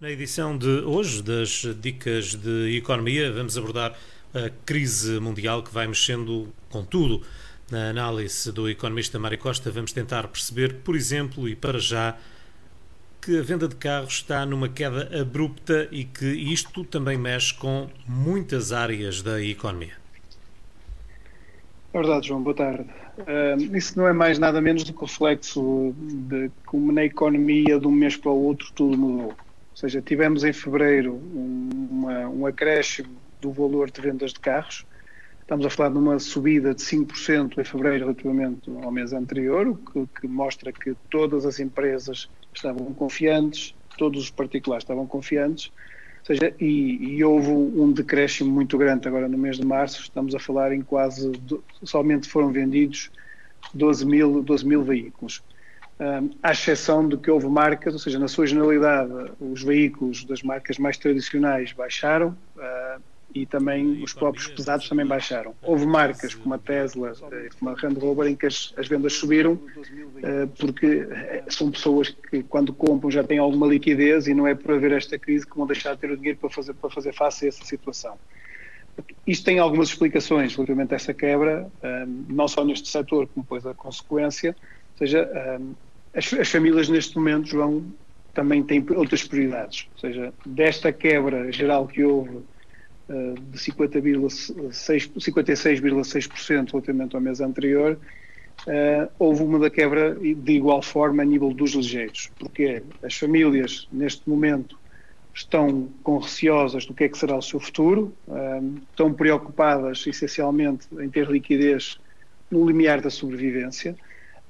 Na edição de hoje das Dicas de Economia, vamos abordar a crise mundial que vai mexendo com tudo. Na análise do economista Mário Costa, vamos tentar perceber, por exemplo, e para já, que a venda de carros está numa queda abrupta e que isto também mexe com muitas áreas da economia. É verdade, João, boa tarde. Uh, isso não é mais nada menos do que o reflexo de como na economia de um mês para o outro tudo mudou seja, tivemos em fevereiro um, uma, um acréscimo do valor de vendas de carros. Estamos a falar de uma subida de 5% em fevereiro relativamente ao mês anterior, o que, que, mostra que todas as empresas estavam confiantes, todos os particulares estavam confiantes, seja, e, e, houve um decréscimo muito grande agora no mês de março, estamos a falar em quase, somente foram vendidos 12 mil, 12 mil veículos à exceção de que houve marcas, ou seja, na sua generalidade, os veículos das marcas mais tradicionais baixaram uh, e também os próprios pesados também baixaram. Houve marcas como a Tesla, eh, como a Land Rover, em que as, as vendas subiram uh, porque eh, são pessoas que, quando compram, já têm alguma liquidez e não é por haver esta crise que vão deixar de ter o dinheiro para fazer, para fazer face a essa situação. Isto tem algumas explicações relativamente a essa quebra, não só neste setor, como depois a consequência, ou seja, as, as famílias neste momento, João, também têm outras prioridades. Ou seja, desta quebra geral que houve uh, de 56,6% relativamente ao mês anterior, uh, houve uma da quebra de igual forma a nível dos ligeiros. Porque as famílias, neste momento, estão com receosas do que é que será o seu futuro, uh, estão preocupadas essencialmente em ter liquidez no limiar da sobrevivência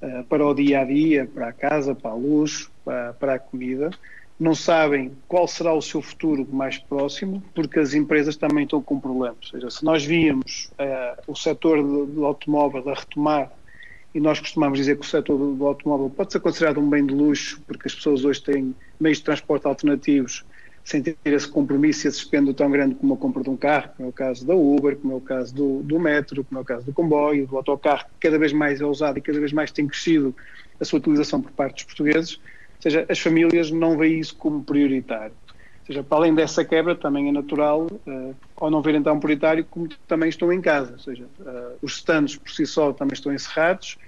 uh, para o dia a dia, para a casa, para a luz, para, para, a comida. Não sabem qual será o seu futuro mais próximo, porque as empresas também estão com problemas. Ou seja, se nós víamos uh, o setor do, do, automóvel a retomar, e nós costumamos dizer que o setor do automóvel pode ser considerado um bem de luxo, porque as pessoas hoje têm meios de transporte alternativos sem ter esse compromisso e esse expendo tão grande como a compra de um carro, como é o caso da Uber, como é o caso do, do metro, como é o caso do comboio, do autocarro, que cada vez mais é usado e cada vez mais tem crescido a sua utilização por parte dos portugueses, ou seja, as famílias não veem isso como prioritário. Ou seja, para além dessa quebra, também é natural, uh, ao não verem tão prioritário, como também estão em casa. Ou seja, uh, os stands por si só também estão encerrados,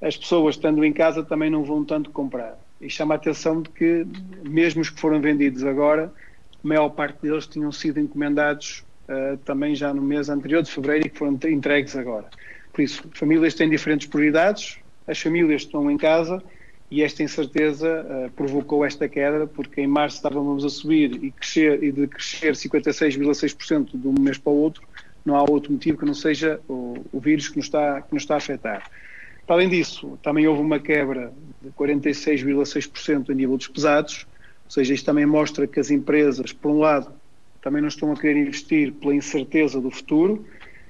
as pessoas estando em casa também não vão tanto comprar. E chama a atenção de que, mesmo os que foram vendidos agora, a maior parte deles tinham sido encomendados uh, também já no mês anterior de fevereiro e que foram entregues agora. Por isso, famílias têm diferentes prioridades, as famílias estão em casa e esta incerteza uh, provocou esta queda, porque em março estávamos a subir e, crescer, e de crescer 56,6% de um mês para o outro, não há outro motivo que não seja o, o vírus que nos, está, que nos está a afetar. Além disso, também houve uma quebra de 46,6% a nível dos pesados, ou seja, isto também mostra que as empresas, por um lado, também não estão a querer investir pela incerteza do futuro,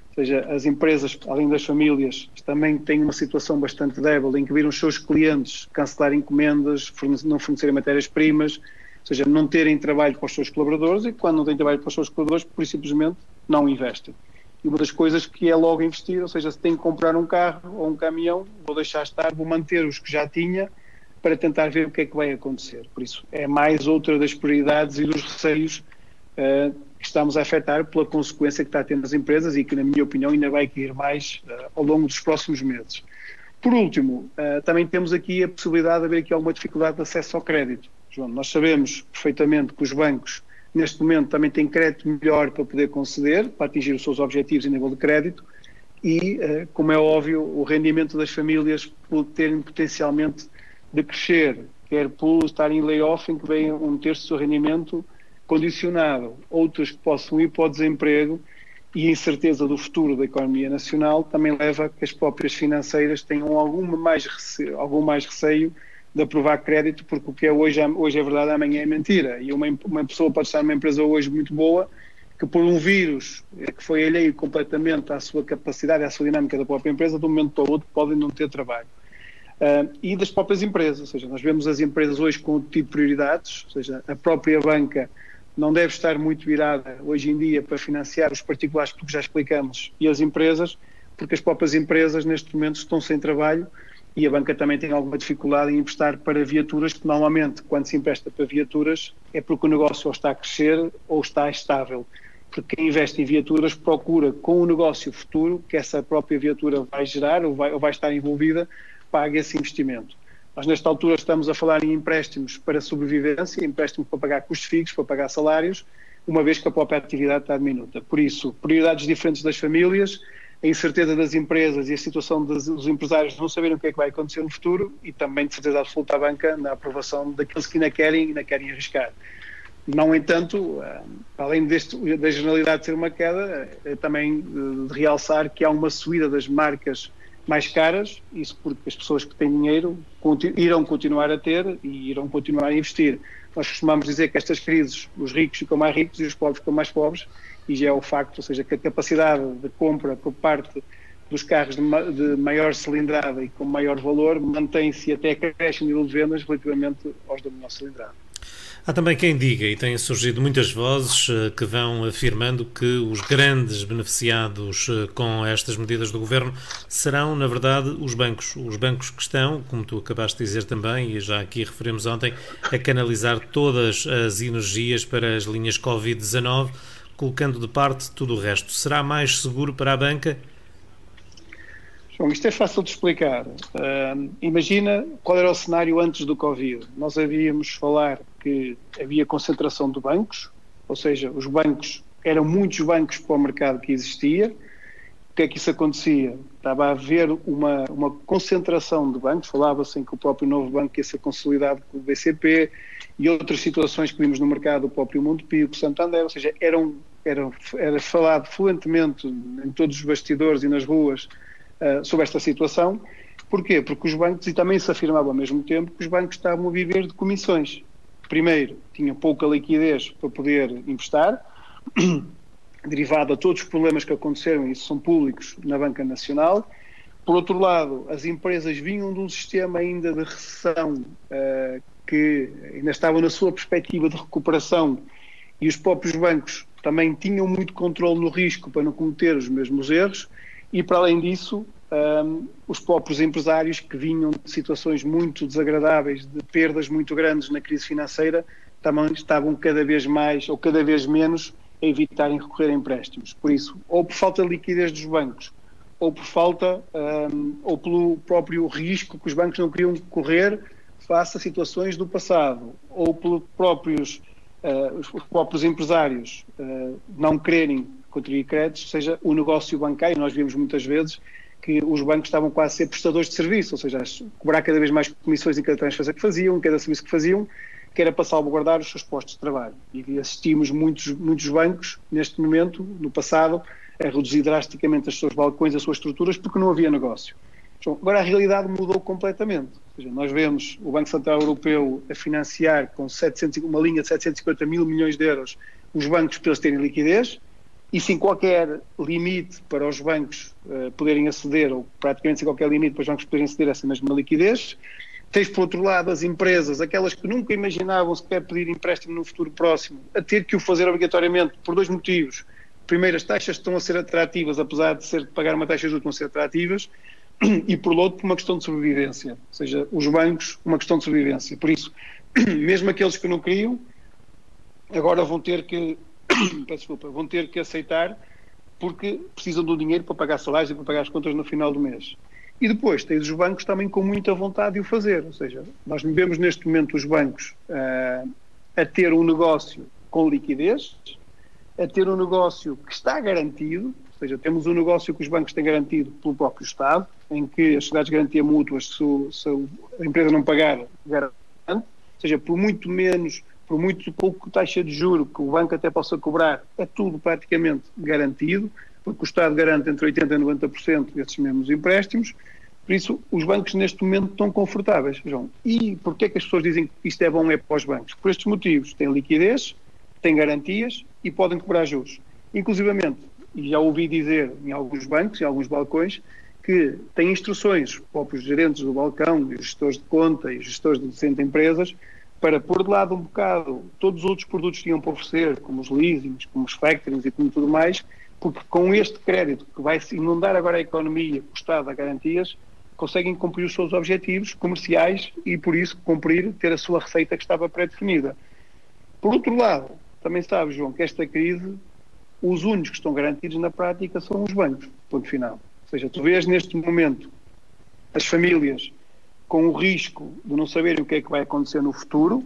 ou seja, as empresas, além das famílias, também têm uma situação bastante débil em que viram os seus clientes cancelar encomendas, não fornecerem matérias-primas, ou seja, não terem trabalho para os seus colaboradores e quando não têm trabalho para os seus colaboradores, por simplesmente não investem. E uma das coisas que é logo investir, ou seja, se tem que comprar um carro ou um caminhão, vou deixar estar, vou manter os que já tinha para tentar ver o que é que vai acontecer. Por isso, é mais outra das prioridades e dos receios uh, que estamos a afetar pela consequência que está tendo as empresas e que, na minha opinião, ainda vai cair mais uh, ao longo dos próximos meses. Por último, uh, também temos aqui a possibilidade de haver aqui alguma dificuldade de acesso ao crédito. João, nós sabemos perfeitamente que os bancos, neste momento, também têm crédito melhor para poder conceder, para atingir os seus objetivos em nível de crédito, e, como é óbvio, o rendimento das famílias pode terem potencialmente de crescer, quer por estar em layoff, em que vem um terço do seu rendimento condicionado, outros que possam ir para o desemprego e a incerteza do futuro da economia nacional também leva a que as próprias financeiras tenham algum mais receio, algum mais receio de aprovar crédito, porque o que é hoje, hoje é verdade, amanhã é mentira. E uma, uma pessoa pode estar numa empresa hoje muito boa, que por um vírus que foi alheio completamente à sua capacidade, à sua dinâmica da própria empresa, de um momento para o outro podem não ter trabalho uh, e das próprias empresas. Ou seja, nós vemos as empresas hoje com outro tipo de prioridades, ou seja, a própria banca não deve estar muito virada hoje em dia para financiar os particulares, porque já explicamos, e as empresas, porque as próprias empresas neste momento estão sem trabalho e a banca também tem alguma dificuldade em emprestar para viaturas, que normalmente, quando se empresta para viaturas, é porque o negócio ou está a crescer ou está estável. Porque quem investe em viaturas procura, com o negócio futuro que essa própria viatura vai gerar ou vai, ou vai estar envolvida, pague esse investimento. Nós, nesta altura, estamos a falar em empréstimos para sobrevivência, empréstimos para pagar custos fixos, para pagar salários, uma vez que a própria atividade está diminuta. Por isso, prioridades diferentes das famílias, a incerteza das empresas e a situação dos empresários não saberem o que é que vai acontecer no futuro e também, de certeza absoluta, a banca na aprovação daqueles que ainda querem e ainda querem arriscar. No entanto, eh, além deste, da generalidade de ser uma queda, é também de realçar que há uma subida das marcas mais caras, isso porque as pessoas que têm dinheiro irão continuar a ter e irão continuar a investir. Nós costumamos dizer que estas crises, os ricos ficam mais ricos e os pobres ficam mais pobres, e já é o facto, ou seja, que a capacidade de compra por parte dos carros de, maior cilindrada e com maior valor mantém-se até cresce o nível de vendas relativamente aos da menor cilindrada. Há também quem diga, e têm surgido muitas vozes eh, que vão afirmando que os grandes beneficiados eh, com estas medidas do governo serão, na verdade, os bancos. Os bancos que estão, como tu acabaste de dizer também, e já aqui referimos ontem, a canalizar todas as energias para as linhas Covid-19, colocando de parte tudo o resto. Será mais seguro para a banca? Isto é fácil de explicar. Uh, imagina qual era o cenário antes do Covid. Nós havíamos falar que havia concentração de bancos, ou seja, os bancos, eram muitos bancos para o mercado que existia. O que é que isso acontecia? Estava a haver uma, uma concentração de bancos, falava-se em que o próprio novo banco ia ser consolidado com o BCP e outras situações que vimos no mercado, o próprio Montepio, o Santander, ou seja, eram, eram, era falado fluentemente em todos os bastidores e nas ruas uh, sobre esta situação. Porquê? Porque os bancos, e também se afirmava ao mesmo tempo, que os bancos estavam a viver de comissões. Primeiro, tinham pouca liquidez para poder emprestar, derivado a todos os problemas que aconteceram, e isso são públicos, na Banca Nacional. Por outro lado, as empresas vinham de um sistema ainda de recessão uh, que ainda estavam na sua perspectiva de recuperação e os próprios bancos também tinham muito controle no risco para não cometer os mesmos erros e, para além disso, um, os próprios empresários que vinham de situações muito desagradáveis, de perdas muito grandes na crise financeira, também estavam cada vez mais ou cada vez menos a evitarem recorrer a empréstimos. Por isso, ou por falta de liquidez dos bancos, ou por falta, um, ou pelo próprio risco que os bancos não queriam correr face a situações do passado, ou pelos próprios, uh, os próprios empresários uh, não quererem contribuir créditos, seja o negócio bancário. Nós vimos muitas vezes que os bancos estavam quase a ser prestadores de serviço, ou seja, a cobrar cada vez mais comissões em cada transferência que faziam, em cada serviço que faziam, que era para salvaguardar os seus postos de trabalho. E assistimos muitos, muitos bancos, neste momento, no passado, a reduzir drasticamente as suas balcões, as suas estruturas, porque não havia negócio. Então, agora a realidade mudou completamente. Ou seja, nós vemos o Banco Central Europeu a financiar com 700, uma linha de 750 mil milhões de euros os bancos para eles terem liquidez, e sem qualquer limite para os bancos uh, poderem aceder, ou praticamente sem qualquer limite para os bancos poderem aceder a essa mesma liquidez. Tens, por outro lado, as empresas, aquelas que nunca imaginavam sequer pedir empréstimo no futuro próximo, a ter que o fazer obrigatoriamente por dois motivos. Primeiro, as taxas estão a ser atrativas, apesar de ser de pagar uma taxa justa, estão a ser atrativas, e por outro, por uma questão de sobrevivência. Ou seja, os bancos, uma questão de sobrevivência. Por isso, mesmo aqueles que não queriam, agora vão ter que desculpa, vão ter que aceitar porque precisam do dinheiro para pagar salários e para pagar as contas no final do mês. E depois tens os bancos também com muita vontade de o fazer, ou seja, nós vemos neste momento os bancos uh, a ter um negócio com liquidez, a ter um negócio que está garantido, ou seja, temos um negócio que os bancos têm garantido pelo próprio Estado, em que as sociedades de garantia mútuas, se, se a empresa não pagar, garante, ou seja, por muito menos por muito pouco taxa de juro que o banco até possa cobrar, é tudo praticamente garantido, porque o Estado garante entre 80% e 90% desses mesmos empréstimos. Por isso, os bancos neste momento estão confortáveis, João. E porquê é que as pessoas dizem que isto é bom é para os bancos? Por estes motivos. Têm liquidez, têm garantias e podem cobrar juros. Inclusivamente, e já ouvi dizer em alguns bancos, em alguns balcões, que têm instruções, os próprios gerentes do balcão, os gestores de conta e os gestores de centro empresas, para pôr de lado um bocado todos os outros produtos que tinham para oferecer, como os leasings, como os factorings e como tudo mais, porque com este crédito que vai inundar agora a economia, o Estado a garantias, conseguem cumprir os seus objetivos comerciais e, por isso, cumprir, ter a sua receita que estava pré-definida. Por outro lado, também sabe, João, que esta crise, os únicos que estão garantidos na prática são os bancos, ponto final. Ou seja, tu vês neste momento as famílias com o risco de não saberem o que é que vai acontecer no futuro,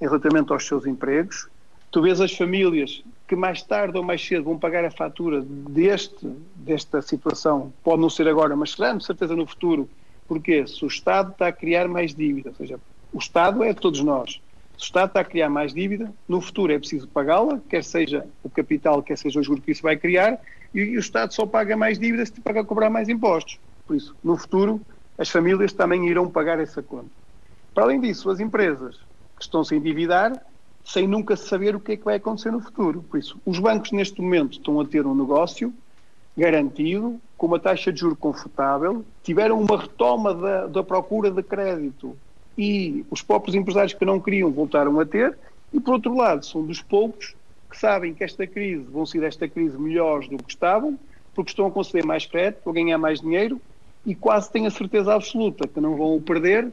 relativamente aos seus empregos. Tu vês as famílias que mais tarde ou mais cedo vão pagar a fatura deste, desta situação, pode não ser agora, mas será de certeza no futuro, porque se o Estado está a criar mais dívida, ou seja, o Estado é todos nós. Se o Estado está a criar mais dívida, no futuro é preciso pagá-la, quer seja o capital, quer seja o juro que isso vai criar, e, o Estado só paga mais dívida se paga a cobrar mais impostos. Por isso, no futuro, as famílias também irão pagar essa conta. Para além disso, as empresas que estão-se endividar sem nunca saber o que é que vai acontecer no futuro. Por isso, os bancos neste momento estão a ter um negócio garantido, com uma taxa de juro confortável, tiveram uma retoma da, da procura de crédito e os próprios empresários que não queriam voltaram a ter, e por outro lado, são dos poucos que sabem que esta crise, vão ser desta crise melhores do que estavam, porque estão a conceder mais crédito, a ganhar mais dinheiro e quase têm a certeza absoluta que não vão o perder,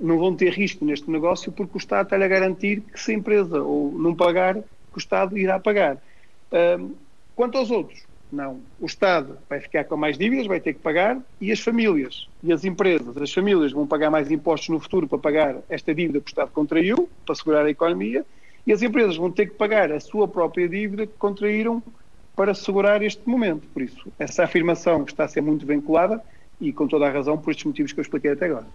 não vão ter risco neste negócio porque o Estado está-lhe a garantir que se a empresa ou não pagar, que o Estado irá pagar. Um, quanto aos outros, não. O Estado vai ficar com mais dívidas, vai ter que pagar, e as famílias e as empresas, as famílias vão pagar mais impostos no futuro para pagar esta dívida que o Estado contraiu, para segurar a economia, e as empresas vão ter que pagar a sua própria dívida que contraíram para segurar este momento. Por isso, essa afirmação está a ser muito vinculada e com toda a razão por estes motivos que eu expliquei até agora.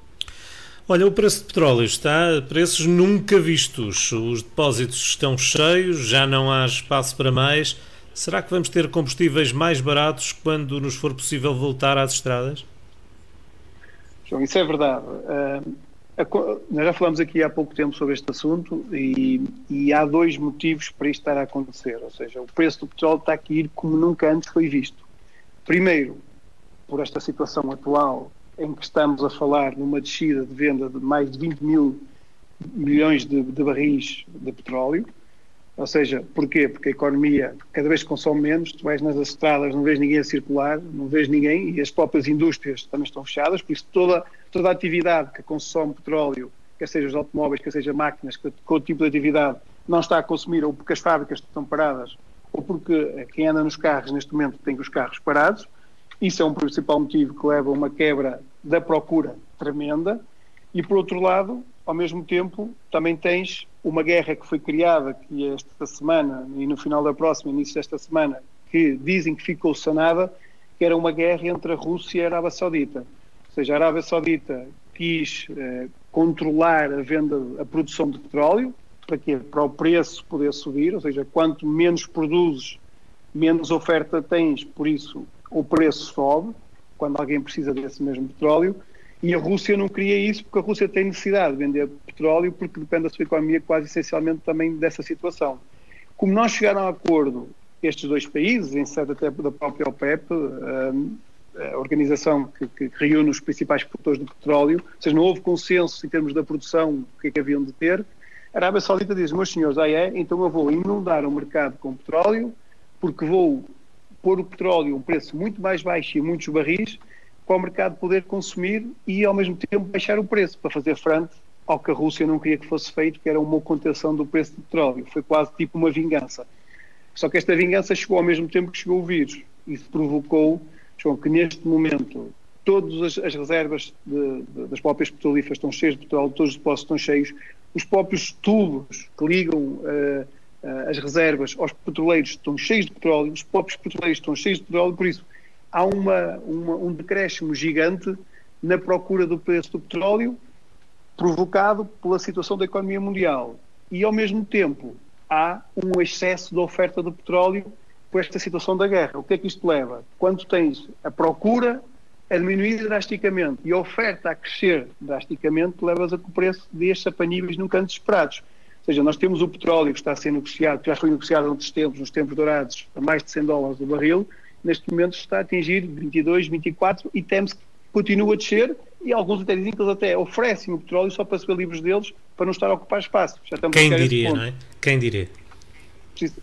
Olha, o preço de petróleo está a preços nunca vistos. Os depósitos estão cheios, já não há espaço para mais. Será que vamos ter combustíveis mais baratos quando nos for possível voltar às estradas? João, isso é verdade. Uh, nós já falamos aqui há pouco tempo sobre este assunto e, e, há dois motivos para isto estar a acontecer. Ou seja, o preço do petróleo está a ir como nunca antes foi visto. Primeiro, por esta situação atual em que estamos a falar numa descida de venda de mais de 20 mil milhões de, de barris de petróleo. Ou seja, porquê? Porque a economia cada vez consome menos, tu vais nas estradas, não vês ninguém a circular, não vês ninguém, e as próprias indústrias também estão fechadas, por isso toda, toda a atividade que consome petróleo, quer seja os automóveis, quer seja máquinas, que, que tipo de atividade não está a consumir, ou porque as fábricas estão paradas, ou porque quem anda nos carros neste momento tem os carros parados, isso é um principal motivo que leva a uma quebra da procura tremenda. E, por outro lado, ao mesmo tempo, também tens uma guerra que foi criada, que é esta semana e no final da próxima, início desta semana, que dizem que ficou sanada, que era uma guerra entre a Rússia e a Arábia Saudita. Ou seja, a Arábia Saudita quis eh, controlar a venda, a produção de petróleo, para quê? Para o preço poder subir, ou seja, quanto menos produzes, menos oferta tens, por isso o preço sobe, quando alguém precisa desse mesmo petróleo, e a Rússia não queria isso porque a Rússia tem necessidade de vender petróleo porque depende da sua economia quase essencialmente também dessa situação. Como não chegaram a acordo estes dois países, em sede até da própria OPEP, a organização que, que, reúne os principais produtores de petróleo, ou seja, não houve consenso em termos da produção, o que é que haviam de ter, a Arábia Saudita diz, meus senhores, ah é, então eu vou inundar o mercado com petróleo, porque vou pôr o petróleo a um preço muito mais baixo e muitos barris para o mercado poder consumir e ao mesmo tempo baixar o preço para fazer frente ao que a Rússia não queria que fosse feito, que era uma contenção do preço do petróleo. Foi quase tipo uma vingança. Só que esta vingança chegou ao mesmo tempo que chegou o vírus. Isso provocou João, que neste momento todas as, as reservas de, de, das próprias petrolíferas estão cheias de petróleo, todos os depósitos estão cheios, os próprios tubos que ligam uh, as reservas aos petroleiros estão cheios de petróleo, os próprios petroleiros estão cheios de petróleo, por isso há uma, uma, um decréscimo gigante na procura do preço do petróleo provocado pela situação da economia mundial. E, ao mesmo tempo, há um excesso de oferta de petróleo por esta situação da guerra. O que é que isto leva? Quando tens a procura a diminuir drasticamente e a oferta a crescer drasticamente, levas a que o preço deixa para níveis nunca antes esperados seja, nós temos o petróleo que está a ser negociado, que já foi negociado há outros tempos, nos tempos dourados, a mais de 100 dólares o barril, neste momento está a atingir 22, 24 e temos que continua a descer e alguns até dizem que eles até oferecem o petróleo só para se ver livres deles, para não estar a ocupar espaço. Já estamos Quem diria, não é? Quem diria?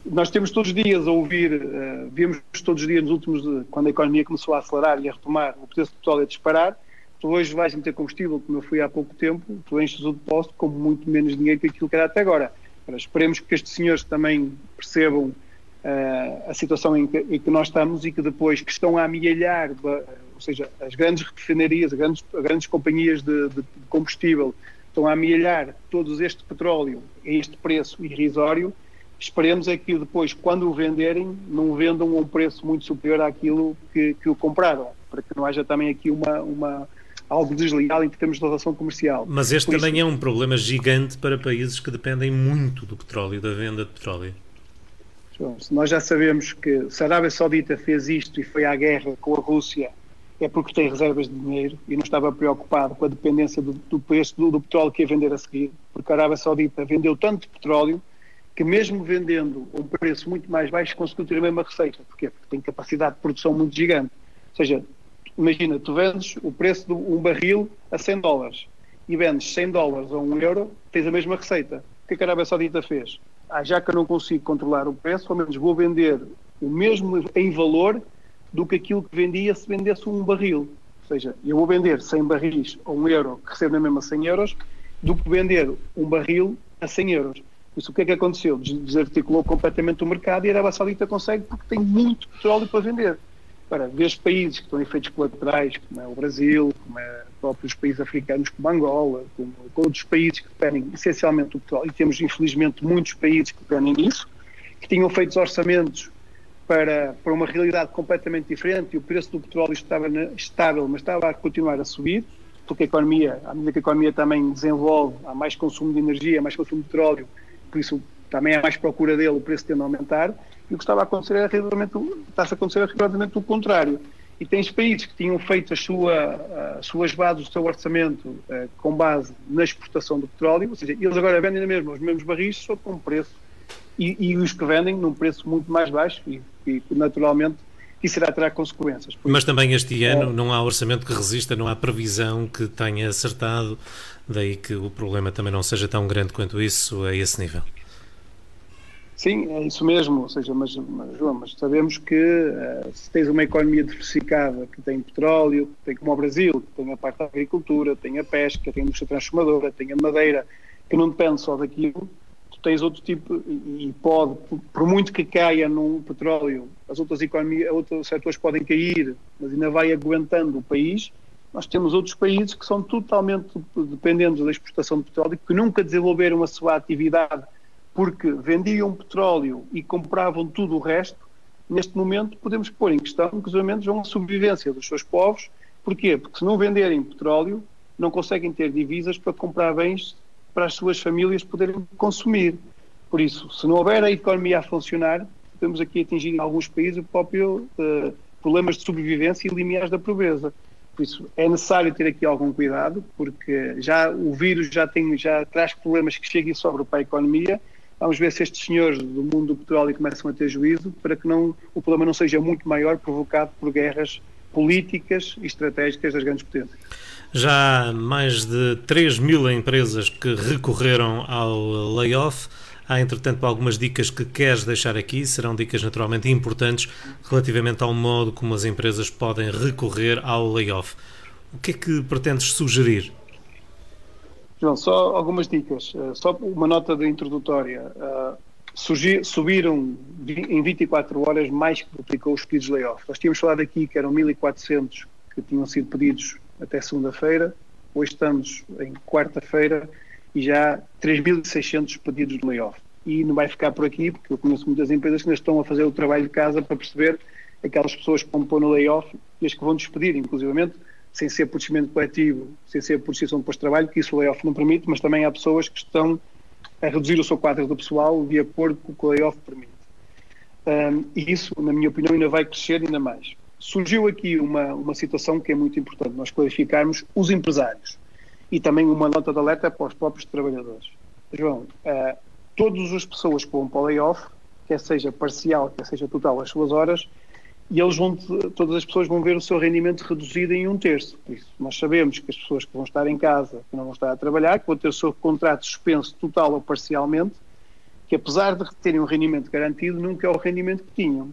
Nós temos todos os dias a ouvir, uh, vimos todos os dias nos últimos, quando a economia começou a acelerar e a retomar, o preço do petróleo a disparar, tu hoje vais meter combustível, como eu fui há pouco tempo, tu enches o depósito com muito menos dinheiro que aquilo que era até agora. Esperemos que estes senhores também percebam uh, a situação em que, em que, nós estamos e que depois que estão a amealhar, ou seja, as grandes refinarias, as grandes, as grandes companhias de, de combustível estão a amealhar todos este petróleo a este preço irrisório, esperemos é que depois, quando o venderem, não vendam a um preço muito superior àquilo que, que o compraram, para que não haja também aqui uma, uma algo desleal em termos de relação comercial. Mas este Por também isso, é um problema gigante para países que dependem muito do petróleo, da venda de petróleo. Nós já sabemos que se a Arábia Saudita fez isto e foi à guerra com a Rússia, é porque tem reservas de dinheiro e não estava preocupado com a dependência do, do preço do, do, petróleo que ia vender a seguir, porque a Arábia Saudita vendeu tanto petróleo que mesmo vendendo a um preço muito mais baixo conseguiu ter a mesma receita. Porquê? Porque tem capacidade de produção muito gigante. Ou seja, imagina, tu vendes o preço de um barril a 100 dólares e vendes 100 dólares a 1 euro, tens a mesma receita. O que a Arábia Saudita fez? Ah, já que eu não consigo controlar o preço, ao menos vou vender o mesmo em valor do que aquilo que vendia se vendesse um barril. Ou seja, eu vou vender 100 barris a 1 euro, que recebo na mesma 100 euros, do que vender um barril a 100 euros. Isso o que é que aconteceu? Desarticulou completamente o mercado e a Arábia Saudita consegue porque tem muito petróleo para vender. Para ver países que em efeitos colaterais, como é o Brasil, como é próprios países africanos como Angola, como, como outros países que dependem essencialmente do petróleo, e temos infelizmente muitos países que dependem disso, que tinham feito orçamentos para, para uma realidade completamente diferente e o preço do petróleo estava na, estável, mas estava a continuar a subir, porque a economia, à medida que a economia também desenvolve, há mais consumo de energia, mais consumo de petróleo, por isso também há mais procura dele, o preço tende a aumentar, e o que estava a acontecer era realmente, está-se a acontecer relativamente o contrário. E tens países que tinham feito as, sua, as suas bases, o seu orçamento uh, com base na exportação do petróleo, ou seja, eles agora vendem na mesma os mesmos barris, só com um preço, e, e, os que vendem num preço muito mais baixo, e, e naturalmente isso irá ter consequências. Mas também este ano é, não há orçamento que resista, não há previsão que tenha acertado, daí que o problema também não seja tão grande quanto isso a esse nível. Sim, é isso mesmo, ou seja, mas, mas João, mas sabemos que uh, se tens uma economia diversificada, que tem petróleo, que tem como o Brasil, que tem a parte da agricultura, tem a pesca, tem a indústria transformadora, tem a madeira, que não depende só daquilo, tu tens outro tipo, e pode, por muito que caia num petróleo, as outras economias, outros setores podem cair, mas ainda vai aguentando o país, nós temos outros países que são totalmente dependentes da exportação de petróleo, que nunca desenvolveram a sua atividade porque vendiam petróleo e compravam tudo o resto, neste momento podemos pôr em questão, inclusive, a sobrevivência dos seus povos. Porquê? Porque se não venderem petróleo, não conseguem ter divisas para comprar bens para as suas famílias poderem consumir. Por isso, se não houver a economia a funcionar, podemos aqui atingir em alguns países o próprio uh, problemas de sobrevivência e limiares da pobreza. Por isso, é necessário ter aqui algum cuidado, porque já o vírus já, tem, já traz problemas que cheguem sobre para a economia Vamos ver se estes senhores do mundo do petróleo começam a ter juízo para que não, o problema não seja muito maior provocado por guerras políticas e estratégicas das grandes potências. Já há mais de 3 mil empresas que recorreram ao layoff. Há, entretanto, algumas dicas que queres deixar aqui, serão dicas naturalmente importantes relativamente ao modo como as empresas podem recorrer ao layoff. O que é que pretendes sugerir? João, só algumas dicas. Uh, só uma nota de introdutória. Uh, subiram em 24 horas mais que duplicou os pedidos de layoff. Nós tínhamos falado aqui que eram 1.400 que tinham sido pedidos até segunda-feira. Hoje estamos em quarta-feira e já 3.600 pedidos de layoff. E não vai ficar por aqui, porque eu conheço muitas empresas que ainda estão a fazer o trabalho de casa para perceber aquelas pessoas que vão pôr no layoff e as que vão despedir, inclusivamente sem ser por descimento coletivo, sem ser por decisão de posto-trabalho, que isso o layoff não permite, mas também há pessoas que estão a reduzir o seu quadro do pessoal de acordo com o que o layoff permite. Um, e isso, na minha opinião, ainda vai crescer ainda mais. Surgiu aqui uma, uma situação que é muito importante, nós clarificarmos os empresários e também uma nota de alerta para os próprios trabalhadores. João, uh, todas as pessoas que vão para o layoff, quer seja parcial, quer seja total, as suas horas, e eles vão, todas as pessoas vão ver o seu rendimento reduzido em um terço. Por isso, nós sabemos que as pessoas que vão estar em casa, que não vão estar a trabalhar, que vão ter o seu contrato suspenso total ou parcialmente, que apesar de terem um rendimento garantido, nunca é o rendimento que tinham.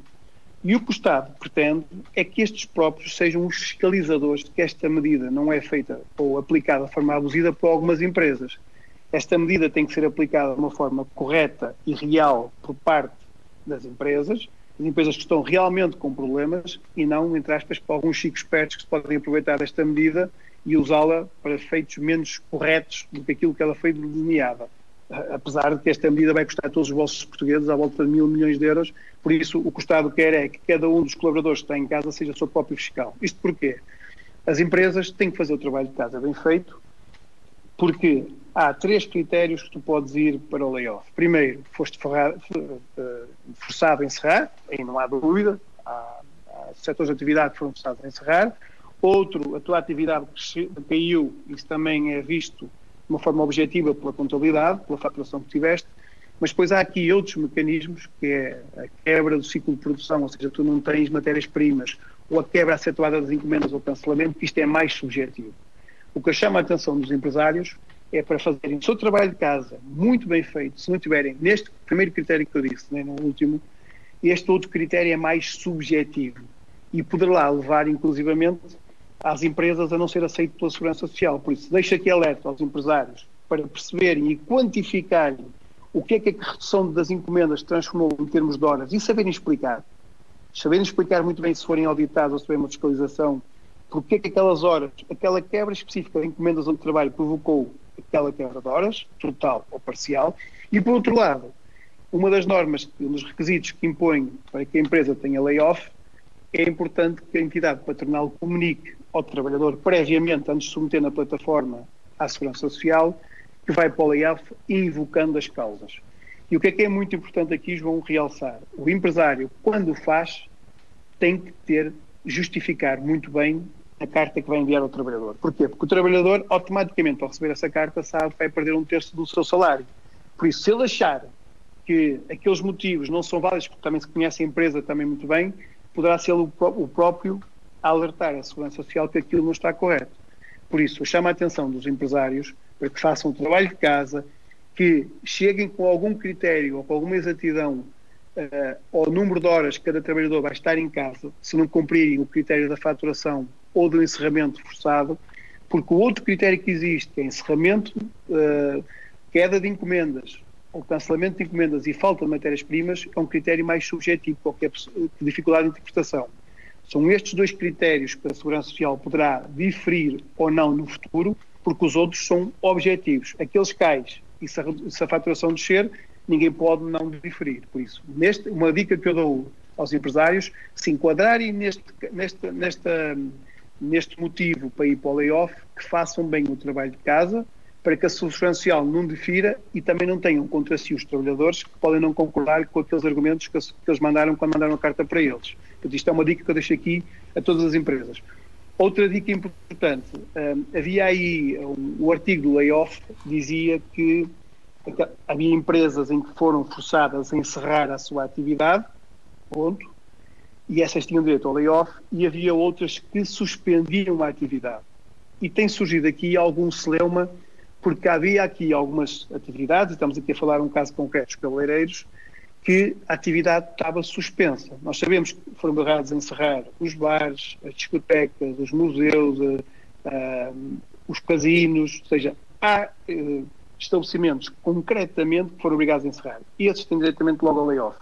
E o que o Estado pretende é que estes próprios sejam os fiscalizadores de que esta medida não é feita ou aplicada de forma abusiva por algumas empresas. Esta medida tem que ser aplicada de uma forma correta e real por parte das empresas, as empresas que estão realmente com problemas e não, entre aspas, para alguns chicos espertos que se podem aproveitar desta medida e usá-la para efeitos menos corretos do que aquilo que ela foi delineada apesar de que esta medida vai custar a todos os bolsos portugueses à volta de mil milhões de euros, por isso o que o Estado quer é que cada um dos colaboradores que está em casa seja seu próprio fiscal. Isto porquê? As empresas têm que fazer o trabalho de casa bem feito, porque há três critérios que tu podes ir para o layoff. Primeiro, foste eh, forçado a encerrar, aí não há dúvida, há, há setores de atividade que foram forçados a encerrar. Outro, a tua atividade caiu, isso também é visto de uma forma objetiva pela contabilidade, pela faturação que tiveste, mas depois há aqui outros mecanismos, que é a quebra do ciclo de produção, ou seja, tu não tens matérias-primas, ou a quebra acentuada das encomendas ou cancelamento, que isto é mais subjetivo. O que chama a atenção dos empresários é para fazerem o seu trabalho de casa muito bem feito, se não tiverem neste primeiro critério que eu disse, nem no último, este outro critério é mais subjetivo e poderá levar, inclusivamente, às empresas a não ser aceito pela Segurança Social. Por isso, deixo aqui alerta aos empresários para perceberem e quantificarem o que é que a redução das encomendas transformou em termos de horas e saberem explicar. Saberem explicar muito bem se forem auditados ou se tiverem uma fiscalização, porque é que aquelas horas, aquela quebra específica de encomendas onde trabalho provocou horas, total ou parcial, e por outro lado, uma das normas, um dos requisitos que impõe para que a empresa tenha layoff, é importante que a entidade patronal comunique ao trabalhador previamente, antes de submeter na plataforma à Segurança Social, que vai para o layoff invocando as causas. E o que é que é muito importante aqui, João, realçar? O empresário, quando faz, tem que ter, justificar muito bem a carta que vai enviar ao trabalhador. Porquê? Porque o trabalhador, automaticamente, ao receber essa carta, sabe que vai perder um terço do seu salário. Por isso, se ele achar que aqueles motivos não são válidos, porque também se conhece a empresa também muito bem, poderá ser o próprio a alertar a Segurança Social que aquilo não está correto. Por isso, eu chamo a atenção dos empresários para que façam o trabalho de casa, que cheguem com algum critério ou com alguma exatidão uh, ao número de horas que cada trabalhador vai estar em casa, se não cumprirem o critério da faturação ou do encerramento forçado, porque o outro critério que existe, é encerramento, uh, queda de encomendas, ou cancelamento de encomendas e falta de matérias-primas, é um critério mais subjetivo, qualquer dificuldade de interpretação. São estes dois critérios que a Segurança Social poderá diferir ou não no futuro, porque os outros são objetivos. Aqueles cais e se a, se a faturação descer, ninguém pode não diferir. Por isso, neste, uma dica que eu dou aos empresários, se enquadrarem neste, neste, nesta, neste motivo para ir para o layoff, que façam bem o trabalho de casa, para que a Social não difira e também não tenham contra si os trabalhadores que podem não concordar com aqueles argumentos que, eles mandaram quando mandaram a carta para eles. Portanto, isto é uma dica que eu deixo aqui a todas as empresas. Outra dica importante, um, havia aí um, o artigo do layoff dizia que havia empresas em que foram forçadas a encerrar a sua atividade, ponto, e essas tinham direito ao layoff, e havia outras que suspendiam a atividade. E tem surgido aqui algum celeuma porque havia aqui algumas atividades, estamos aqui a falar um caso concreto dos cabeleireiros, que a atividade estava suspensa. Nós sabemos que foram barrados a encerrar os bares, as discotecas, os museus, uh, uh, os casinos, ou seja, há uh, estabelecimentos concretamente que foram obrigados a encerrar. E esses têm diretamente logo ao layoff.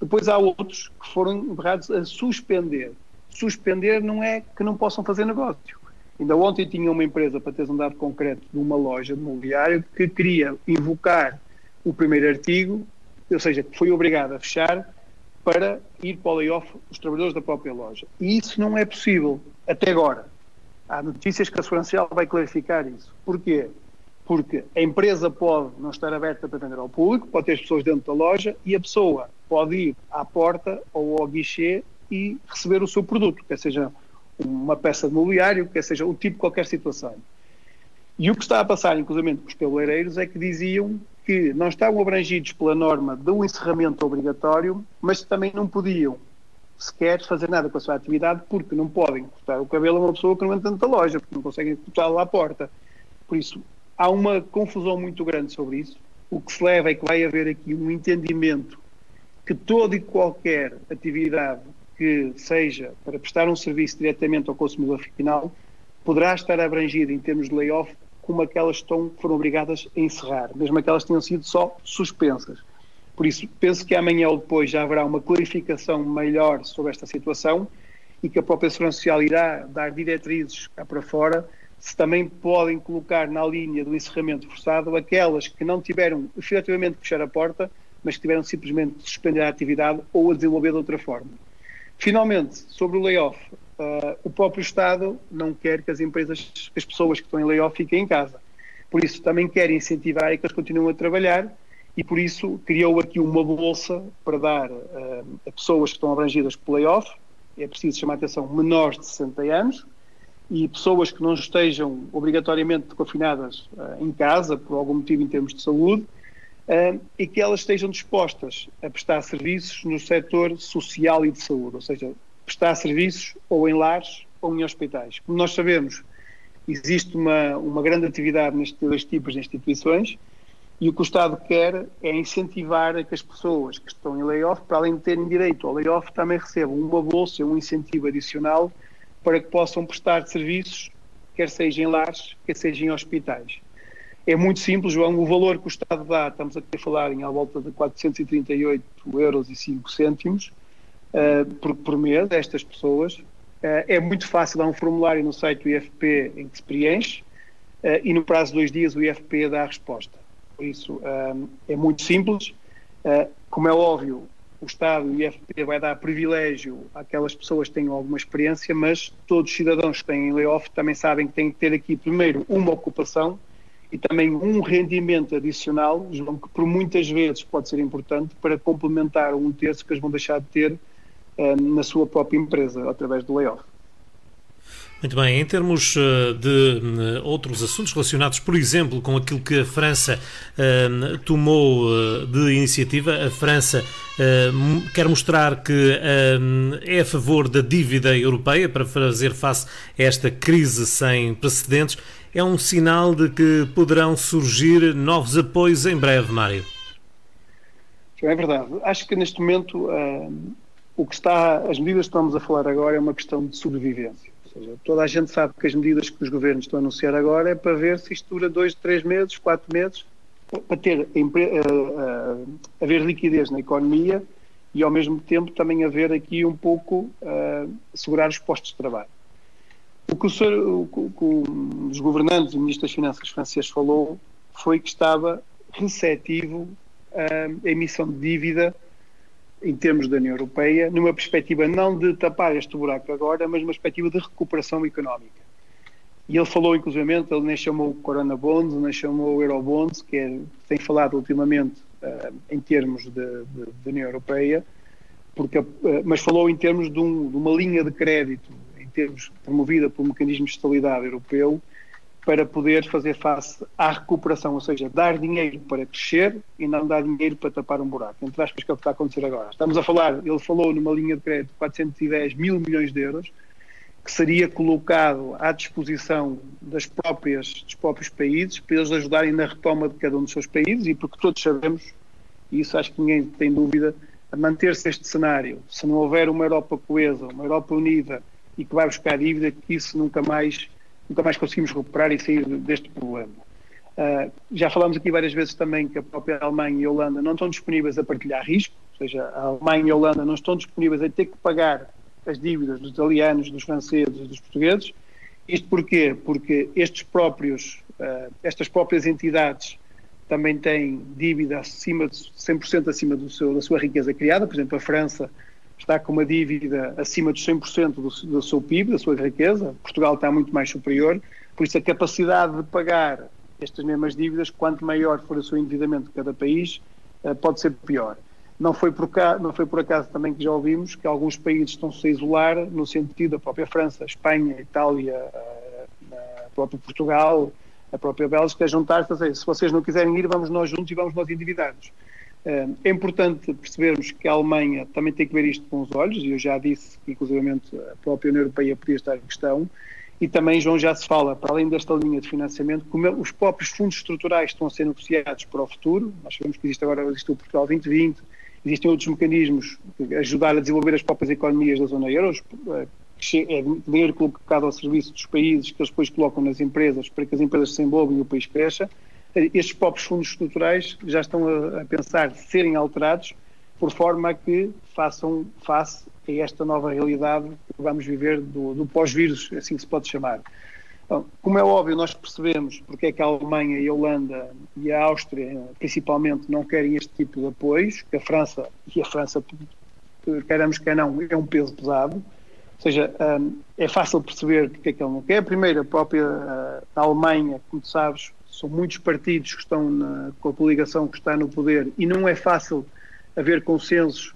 Depois há outros que foram barrados a suspender. Suspender não é que não possam fazer negócio. Ainda ontem tinha uma empresa, para teres um dado concreto, de uma loja de mobiliário, que queria invocar o primeiro artigo, ou seja, que foi obrigada a fechar para ir para o layoff os trabalhadores da própria loja. E isso não é possível, até agora. Há notícias que a Segurança Social vai clarificar isso. Porquê? Porque a empresa pode não estar aberta para vender ao público, pode ter as pessoas dentro da loja e a pessoa pode ir à porta ou ao guichê e receber o seu produto, quer seja uma peça de mobiliário, quer seja o tipo de qualquer situação. E o que está a passar, inclusive, com os cabeleireiros, é que diziam que não estavam abrangidos pela norma do encerramento obrigatório, mas também não podiam sequer fazer nada com a sua atividade porque não podem cortar o cabelo a uma pessoa que não entra na loja, porque não conseguem cortá-lo à porta. Por isso, há uma confusão muito grande sobre isso. O que se leva é que vai haver aqui um entendimento que toda e qualquer atividade que seja para prestar um serviço diretamente ao consumidor final poderá estar abrangida em termos de layoff como aquelas estão, foram obrigadas a encerrar, mesmo aquelas que tenham sido só suspensas. Por isso, penso que amanhã ou depois já haverá uma clarificação melhor sobre esta situação e que a própria Segurança Social irá dar diretrizes cá para fora se também podem colocar na linha do encerramento forçado aquelas que não tiveram efetivamente que fechar a porta, mas que tiveram simplesmente de suspender a atividade ou a desenvolver de outra forma. Finalmente, sobre o layoff, uh, o próprio Estado não quer que as empresas, que as pessoas que estão em layoff fiquem em casa. Por isso, também quer incentivar que eles continuem a trabalhar e, por isso, criou aqui uma bolsa para dar uh, a pessoas que estão abrangidas pelo layoff, é preciso chamar a atenção, menores de 60 anos, e pessoas que não estejam obrigatoriamente confinadas uh, em casa, por algum motivo em termos de saúde, uh, e que elas estejam dispostas a prestar serviços no setor social e de saúde, ou seja, prestar serviços ou em lares ou em hospitais. Como nós sabemos, existe uma, uma grande atividade nestes dois tipos de instituições e o que o Estado quer é incentivar que as pessoas que estão em layoff, para além de terem direito ao layoff, também recebam uma bolsa, um incentivo adicional para que possam prestar serviços, quer seja em lares, quer seja em hospitais. É muito simples, João, o valor que o Estado dá, estamos a falar em à volta de 438 euros e 5 cêntimos uh, por, por, mês estas pessoas. Uh, é muito fácil, há um formulário no site do IFP em que se preenche uh, e no prazo de dois dias o IFP dá a resposta. Por isso, é muito simples. como é óbvio, o Estado e o IFP vai dar privilégio àquelas pessoas que tenham alguma experiência, mas todos os cidadãos que têm layoff também sabem que têm que ter aqui, primeiro, uma ocupação e também um rendimento adicional, João, que por muitas vezes pode ser importante para complementar um terço que eles vão deixar de ter um, na sua própria empresa, através do layoff. Muito bem, em termos eh, de eh, outros assuntos relacionados, por exemplo, com aquilo que a França uh, tomou uh, de iniciativa, a França uh, quer mostrar que é a favor da dívida europeia para fazer face a esta crise sem precedentes. É um sinal de que poderão surgir novos apoios em breve, Mário. É verdade. Acho que neste momento o que está, as medidas que estamos a falar agora é uma questão de sobrevivência seja, toda a gente sabe que as medidas que os governos estão a anunciar agora é para ver se isto dura dois, três meses, quatro meses, para ter uh, uh, haver liquidez na economia e ao mesmo tempo também haver aqui um pouco uh, segurar os postos de trabalho. O que o, senhor, o, um dos governantes, o Ministro das Finanças francês falou foi que estava receptivo à emissão de dívida em termos da União Europeia, numa perspectiva não de tapar este buraco agora, mas numa perspectiva de recuperação económica. E ele falou, inclusivamente, ele nem chamou Corona Bonds, nem chamou Eurobonds, que é, tem falado ultimamente uh, em termos de, União Europeia, porque, uh, mas falou em termos de, um, de, uma linha de crédito, em termos promovida pelo Mecanismo de Estabilidade Europeu, para poder fazer face à recuperação, ou seja, dar dinheiro para crescer e não dar dinheiro para tapar um buraco. Entre aspas, que é o que está a acontecer agora. Estamos a falar, ele falou numa linha de crédito de 410 mil milhões de euros, que seria colocado à disposição das próprias, dos próprios países, para eles ajudarem na retoma de cada um dos seus países, e porque todos sabemos, e isso acho que ninguém tem dúvida, a manter-se este cenário, se não houver uma Europa coesa, uma Europa unida e que vai buscar dívida, que isso nunca mais nunca mais conseguimos recuperar e sair deste problema. Uh, já falámos aqui várias vezes também que a própria Alemanha e a Holanda não estão disponíveis a partilhar risco, ou seja, a Alemanha e a Holanda não estão disponíveis a ter que pagar as dívidas dos italianos, dos franceses, dos portugueses. Isto porquê? Porque estes próprios, uh, estas próprias entidades também têm dívida acima de 100% acima do seu, da sua riqueza criada. Por exemplo, a França está com uma dívida acima de 100% do, do seu PIB, da sua riqueza. Portugal está muito mais superior. Por isso, a capacidade de pagar estas mesmas dívidas, quanto maior for o seu endividamento de cada país, eh, pode ser pior. Não foi, por não foi por acaso também que já ouvimos que alguns países estão-se a isolar, no sentido da própria França, Espanha, Itália, eh, a própria Portugal, a própria Bélgica, juntar-se a dizer, se vocês não quiserem ir, vamos nós juntos e vamos nós endividados. É importante percebermos que a Alemanha também tem que ver isto com os olhos, e eu já disse que, inclusive, a própria União Europeia podia estar em questão, e também, João, já se fala, para além desta linha de financiamento, como os próprios fundos estruturais estão a ser negociados para o futuro. Nós sabemos que existe agora existe o Portugal 2020, Existem outros mecanismos que ajudar a desenvolver as próprias economias da zona euro, é dinheiro colocado ao serviço dos países que eles depois colocam nas empresas para que as empresas se desenvolvam e o país cresça. Estes próprios fundos estruturais já estão a, a pensar serem alterados por forma a que façam face a esta nova realidade que vamos viver do, do pós-vírus, assim se pode chamar. Bom, como é óbvio, nós percebemos porque é que a Alemanha e a Holanda e a Áustria, principalmente, não querem este tipo de apoios, que a França, e a França, queremos que não, é um peso pesado. Ou seja, é fácil perceber porque é que ele não quer. Primeiro, a própria a Alemanha, como tu sabes, são muitos partidos que estão na, com a coligação que está no poder e não é fácil haver consensos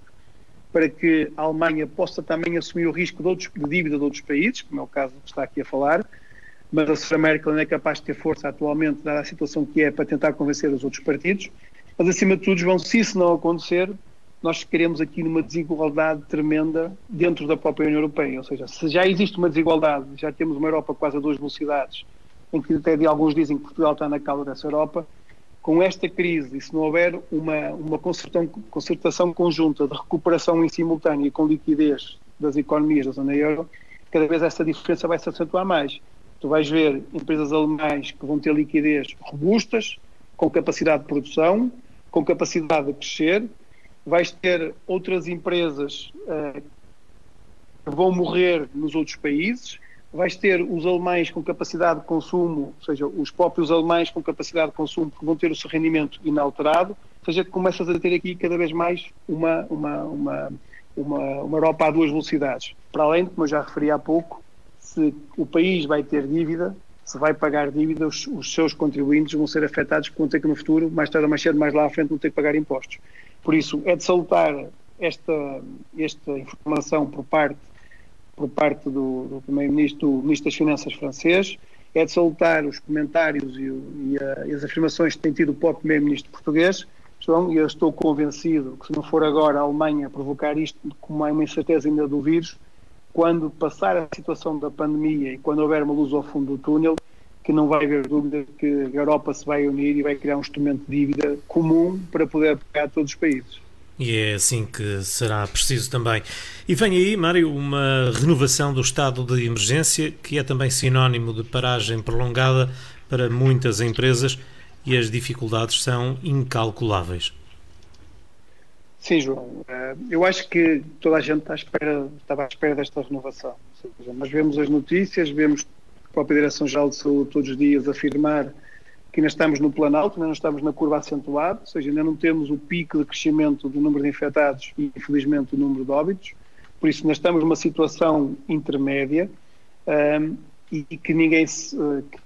para que a Alemanha possa também assumir o risco de, outros, de dívida de outros países, como é o caso que está aqui a falar, mas a Sra. Merkel não é capaz de ter força atualmente, dada a situação que é, para tentar convencer os outros partidos. Mas, acima de tudo, João, se isso não acontecer, nós queremos aqui numa desigualdade tremenda dentro da própria União Europeia. Ou seja, se já existe uma desigualdade, já temos uma Europa quase a duas velocidades, em que até de alguns dizem que Portugal está na cauda dessa Europa, com esta crise, e se não houver uma, uma concertação, concertação conjunta de recuperação em simultâneo e com liquidez das economias da zona euro, cada vez essa diferença vai se acentuar mais. Tu vais ver empresas alemãs que vão ter liquidez robustas, com capacidade de produção, com capacidade de crescer. Vais ter outras empresas uh, que vão morrer nos outros países vais ter os alemães com capacidade de consumo, ou seja, os próprios alemães com capacidade de consumo que vão ter o seu rendimento inalterado, ou seja, começas a ter aqui cada vez mais uma, uma, uma, uma, uma Europa a duas velocidades. Para além como eu já referi há pouco, se o país vai ter dívida, se vai pagar dívida, os, os seus contribuintes vão ser afetados porque vão ter que no futuro, mais tarde ou mais cedo, mais lá à frente, vão ter que pagar impostos. Por isso, é de salutar esta, esta informação por parte por parte do, do Primeiro-Ministro, Ministro das Finanças francês, é de salutar os comentários e, e, a, e, as afirmações que tem tido o próprio Primeiro-Ministro português, e eu estou convencido que se não for agora a Alemanha provocar isto com uma incerteza ainda do vírus, quando passar a situação da pandemia e quando houver uma luz ao fundo do túnel, que não vai haver dúvida que a Europa se vai unir e vai criar um instrumento de dívida comum para poder pagar todos os países. E é assim que será preciso também. E vem aí, Mário, uma renovação do estado de emergência, que é também sinónimo de paragem prolongada para muitas empresas e as dificuldades são incalculáveis. Sim, João. Eh, eu acho que toda a gente está à espera, estava à espera desta renovação. nós vemos as notícias, vemos a própria Direção-Geral de Saúde todos os dias afirmar que ainda estamos no planalto, ainda não estamos na curva acentuada, ou seja, ainda não temos o pico de crescimento do número de infectados e, infelizmente, o número de óbitos. Por isso, ainda estamos numa situação intermédia um, e que ninguém se,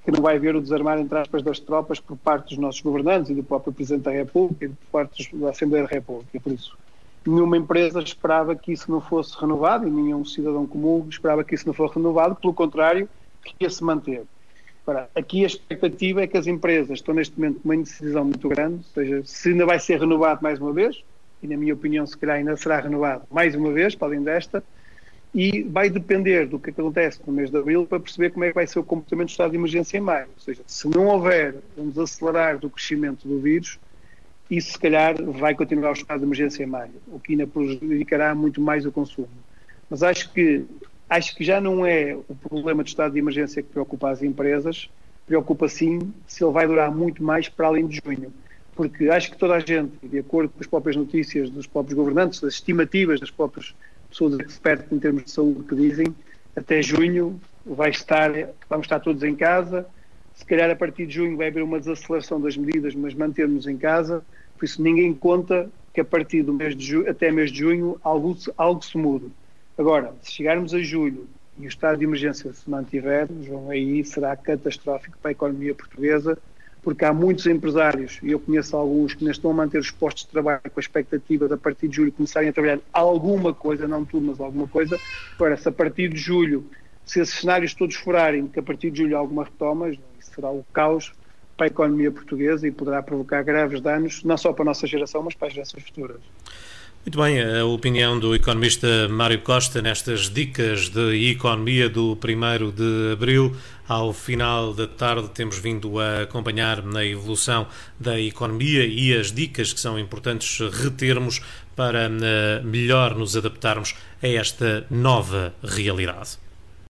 que não vai haver o desarmar, entre aspas, das tropas por parte dos nossos governantes e do próprio Presidente da República e por parte da Assembleia da República. Por isso, nenhuma empresa esperava que isso não fosse renovado e nenhum cidadão comum esperava que isso não fosse renovado, pelo contrário, que ia se manter. Ora, aqui a expectativa é que as empresas estão neste momento com uma indecisão muito grande, ou seja, se ainda vai ser renovado mais uma vez, e na minha opinião se calhar ainda será renovado mais uma vez, para além desta, e vai depender do que acontece no mês de abril para perceber como é que vai ser o comportamento do estado de emergência em maio. Ou seja, se não houver um desacelerar do crescimento do vírus, isso se calhar vai continuar o estado de emergência em maio, o que ainda prejudicará muito mais o consumo. Mas acho que Acho que já não é o problema do estado de emergência que preocupa as empresas, preocupa sim se ele vai durar muito mais para além de junho. Porque acho que toda a gente, de acordo com as próprias notícias dos próprios governantes, das estimativas das próprias pessoas expertas em termos de saúde que dizem, até junho vai estar, vamos estar todos em casa, se calhar a partir de junho vai haver uma desaceleração das medidas, mas mantermos em casa, por isso ninguém conta que a partir do mês de junho, até mês de junho algo, algo se mude. Agora, se chegarmos a julho e o estado de emergência se mantiver, João, aí será catastrófico para a economia portuguesa, porque há muitos empresários, e eu conheço alguns, que ainda estão a manter os postos de trabalho com a expectativa de a partir de julho começarem a trabalhar alguma coisa, não tudo, mas alguma coisa. Agora, se a partir de julho, se esses cenários todos forarem, que a partir de julho há alguma retoma, isso será o caos para a economia portuguesa e poderá provocar graves danos, não só para a nossa geração, mas para as gerações futuras. Muito bem, a opinião do economista Mário Costa nestas dicas de economia do 1 de abril. Ao final da tarde, temos vindo a acompanhar na evolução da economia e as dicas que são importantes retermos para eh, melhor nos adaptarmos a esta nova realidade.